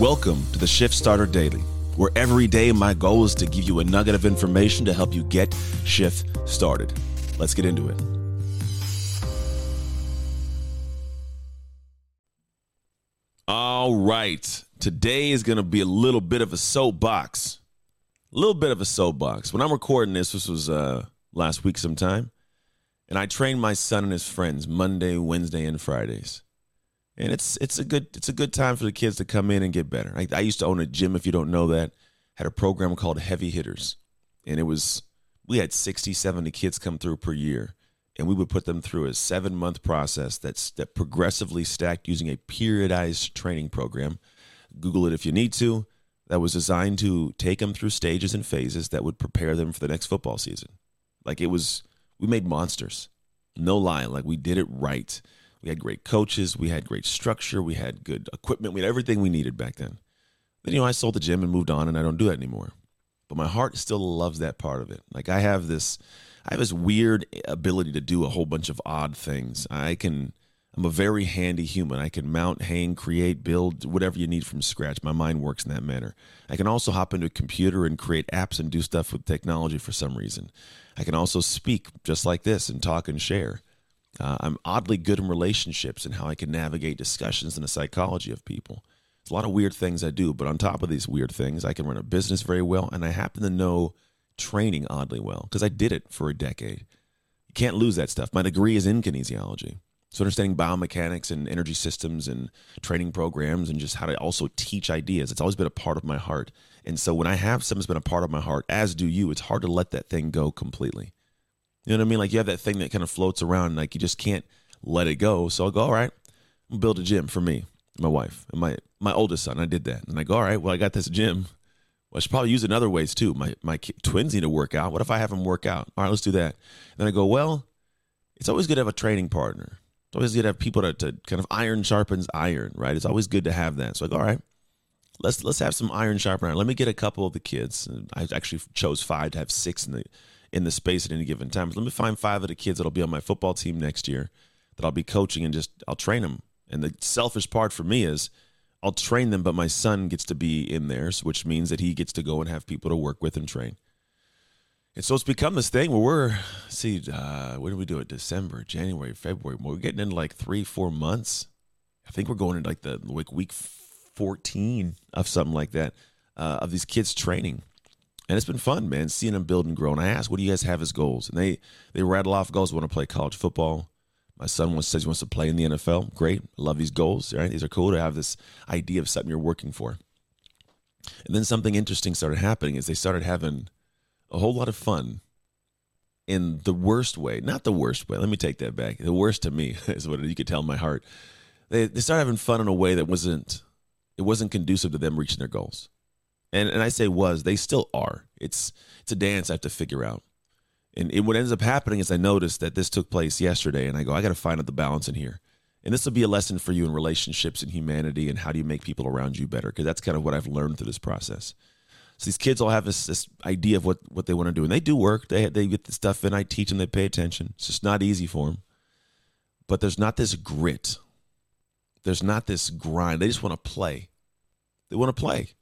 Welcome to the Shift Starter Daily, where every day my goal is to give you a nugget of information to help you get shift started. Let's get into it. All right. Today is going to be a little bit of a soapbox. A little bit of a soapbox. When I'm recording this, this was uh, last week sometime, and I trained my son and his friends Monday, Wednesday, and Fridays and it's it's a good it's a good time for the kids to come in and get better. I, I, used to own a gym. If you don't know that, had a program called Heavy Hitters, and it was we had 60, 70 kids come through per year, and we would put them through a seven month process that's that progressively stacked using a periodized training program. Google it if you need to. That was designed to take them through stages and phases that would prepare them for the next football season. Like it was, we made monsters. No lie, like we did it right we had great coaches. We had great structure. We had good equipment. We had everything we needed back then. Then, you know, I sold the gym and moved on, and I don't do that anymore. But my heart still loves that part of it. Like I have this, I have this weird ability to do a whole bunch of odd things. I can, I'm a very handy human. I can mount, hang, create, build whatever you need from scratch. My mind works in that manner. I can also hop into a computer and create apps and do stuff with technology for some reason. I can also speak just like this and talk and share. Uh, I'm oddly good in relationships and how I can navigate discussions and the psychology of people. It's a lot of weird things I do, but on top of these weird things, I can run a business very well, and I happen to know training oddly well because I did it for a decade. You can't lose that stuff. My degree is in kinesiology. So understanding biomechanics and energy systems and training programs and just how to also teach ideas. It's always been a part of my heart. And so when I have something that's been a part of my heart, as do you, it's hard to let that thing go completely. You know what I mean? Like you have that thing that kind of floats around, like you just can't let it go. So I'll go, all right, I'm build a gym for me, my wife, and my my oldest son. I did that, and I go, all right, well, I got this gym. Well, I should probably use it in other ways too. My my twins need to work out. What if I have them work out? All right, let's do that. And then I go, well, it's always good to have a training partner. It's always good to have people to, to kind of iron sharpens iron, right? It's always good to have that. So I go, all right, let's let's have some iron sharpen iron. Let me get a couple of the kids. I actually chose five to have six in the in the space at any given time. Let me find five of the kids that'll be on my football team next year that I'll be coaching and just I'll train them. And the selfish part for me is I'll train them, but my son gets to be in theirs, which means that he gets to go and have people to work with and train. And so it's become this thing where we're see, uh, when do we do it? December, January, February. We're getting into like three, four months. I think we're going into like the like week fourteen of something like that uh, of these kids training and it's been fun, man, seeing them build and grow. And I asked, "What do you guys have as goals?" And they they rattle off goals. Want to play college football. My son wants says he wants to play in the NFL. Great, love these goals. Right, these are cool to have this idea of something you're working for. And then something interesting started happening is they started having a whole lot of fun in the worst way. Not the worst way. Let me take that back. The worst to me is what you could tell my heart. They they started having fun in a way that wasn't it wasn't conducive to them reaching their goals and and I say was they still are. It's it's a dance I have to figure out. And it, what ends up happening is I noticed that this took place yesterday, and I go, I got to find out the balance in here. And this will be a lesson for you in relationships and humanity, and how do you make people around you better? Because that's kind of what I've learned through this process. So these kids all have this, this idea of what, what they want to do, and they do work. They they get the stuff in. I teach them. They pay attention. It's just not easy for them. But there's not this grit. There's not this grind. They just want to play. They want to play.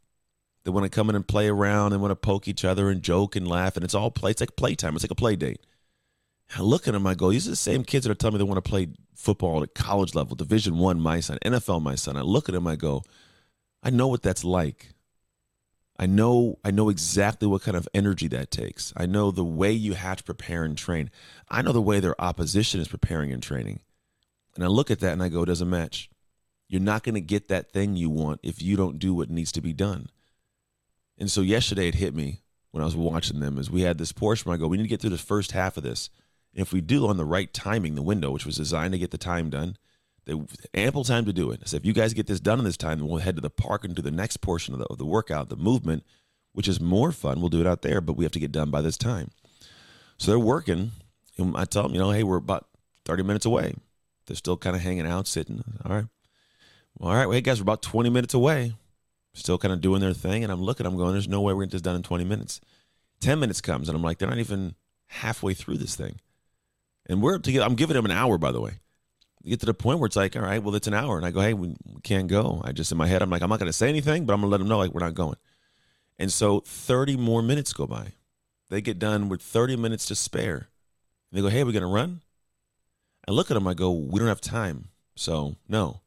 They want to come in and play around. They want to poke each other and joke and laugh. And it's all play. It's like playtime. It's like a play date. I look at them. I go, these are the same kids that are telling me they want to play football at college level, Division One. My son, NFL. My son. I look at them. I go, I know what that's like. I know. I know exactly what kind of energy that takes. I know the way you have to prepare and train. I know the way their opposition is preparing and training. And I look at that and I go, it doesn't match. You're not going to get that thing you want if you don't do what needs to be done. And so yesterday it hit me when I was watching them as we had this portion where I go, we need to get through the first half of this. And if we do on the right timing, the window, which was designed to get the time done, they ample time to do it. So if you guys get this done in this time, then we'll head to the park and do the next portion of the, of the workout, the movement, which is more fun. We'll do it out there, but we have to get done by this time. So they're working. And I tell them, you know, hey, we're about 30 minutes away. They're still kind of hanging out, sitting. All right. All right. Well, hey, guys, we're about 20 minutes away still kind of doing their thing. And I'm looking, I'm going, there's no way we're going to get this done in 20 minutes. 10 minutes comes, and I'm like, they're not even halfway through this thing. And we're together. I'm giving them an hour, by the way. you get to the point where it's like, all right, well, it's an hour. And I go, hey, we, we can't go. I just, in my head, I'm like, I'm not going to say anything, but I'm going to let them know, like, we're not going. And so 30 more minutes go by. They get done with 30 minutes to spare. And they go, hey, we're going to run? I look at them, I go, we don't have time. So, no.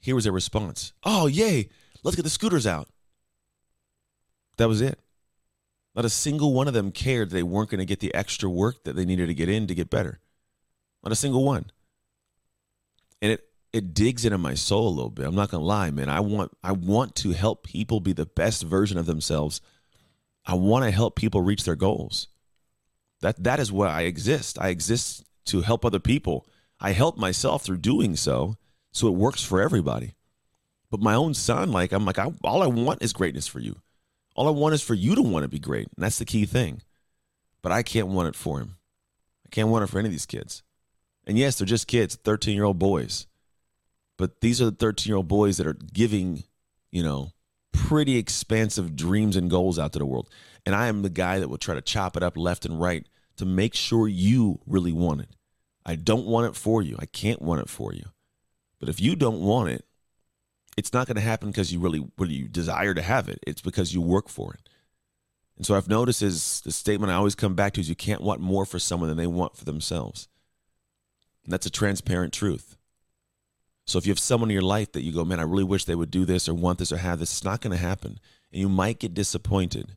Here was their response. Oh, yay. Let's get the scooters out. That was it. Not a single one of them cared they weren't going to get the extra work that they needed to get in to get better. Not a single one. And it it digs into my soul a little bit. I'm not going to lie, man. I want I want to help people be the best version of themselves. I want to help people reach their goals. That that is why I exist. I exist to help other people. I help myself through doing so, so it works for everybody. But my own son, like I'm like, I, all I want is greatness for you. All I want is for you to want to be great. And that's the key thing. But I can't want it for him. I can't want it for any of these kids. And yes, they're just kids, 13 year old boys. But these are the 13 year old boys that are giving, you know, pretty expansive dreams and goals out to the world. And I am the guy that will try to chop it up left and right to make sure you really want it. I don't want it for you. I can't want it for you. But if you don't want it, it's not going to happen because you really, really you desire to have it. It's because you work for it. And so I've noticed is the statement I always come back to is you can't want more for someone than they want for themselves. And that's a transparent truth. So if you have someone in your life that you go, man, I really wish they would do this or want this or have this, it's not going to happen. And you might get disappointed.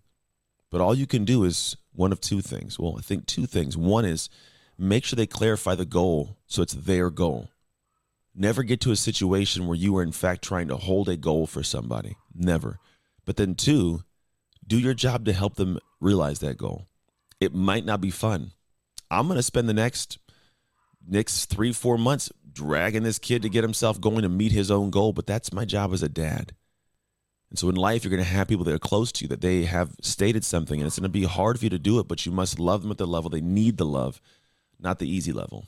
But all you can do is one of two things. Well, I think two things. One is make sure they clarify the goal so it's their goal. Never get to a situation where you are, in fact, trying to hold a goal for somebody. Never. But then, two, do your job to help them realize that goal. It might not be fun. I'm going to spend the next next three, four months dragging this kid to get himself going to meet his own goal, but that's my job as a dad. And so in life, you're going to have people that are close to you that they have stated something, and it's going to be hard for you to do it, but you must love them at the level they need the love, not the easy level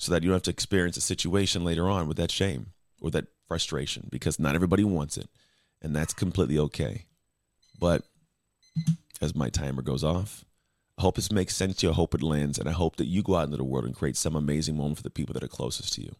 so that you don't have to experience a situation later on with that shame or that frustration because not everybody wants it. And that's completely okay. But as my timer goes off, I hope this makes sense to you. I hope it lands. And I hope that you go out into the world and create some amazing moment for the people that are closest to you.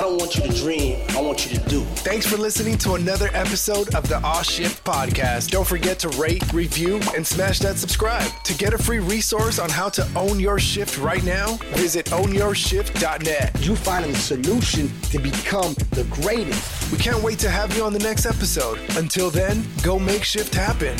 I don't want you to dream. I want you to do. Thanks for listening to another episode of the Aw Shift podcast. Don't forget to rate, review, and smash that subscribe. To get a free resource on how to own your shift right now, visit ownyourshift.net. You finding a solution to become the greatest. We can't wait to have you on the next episode. Until then, go make shift happen.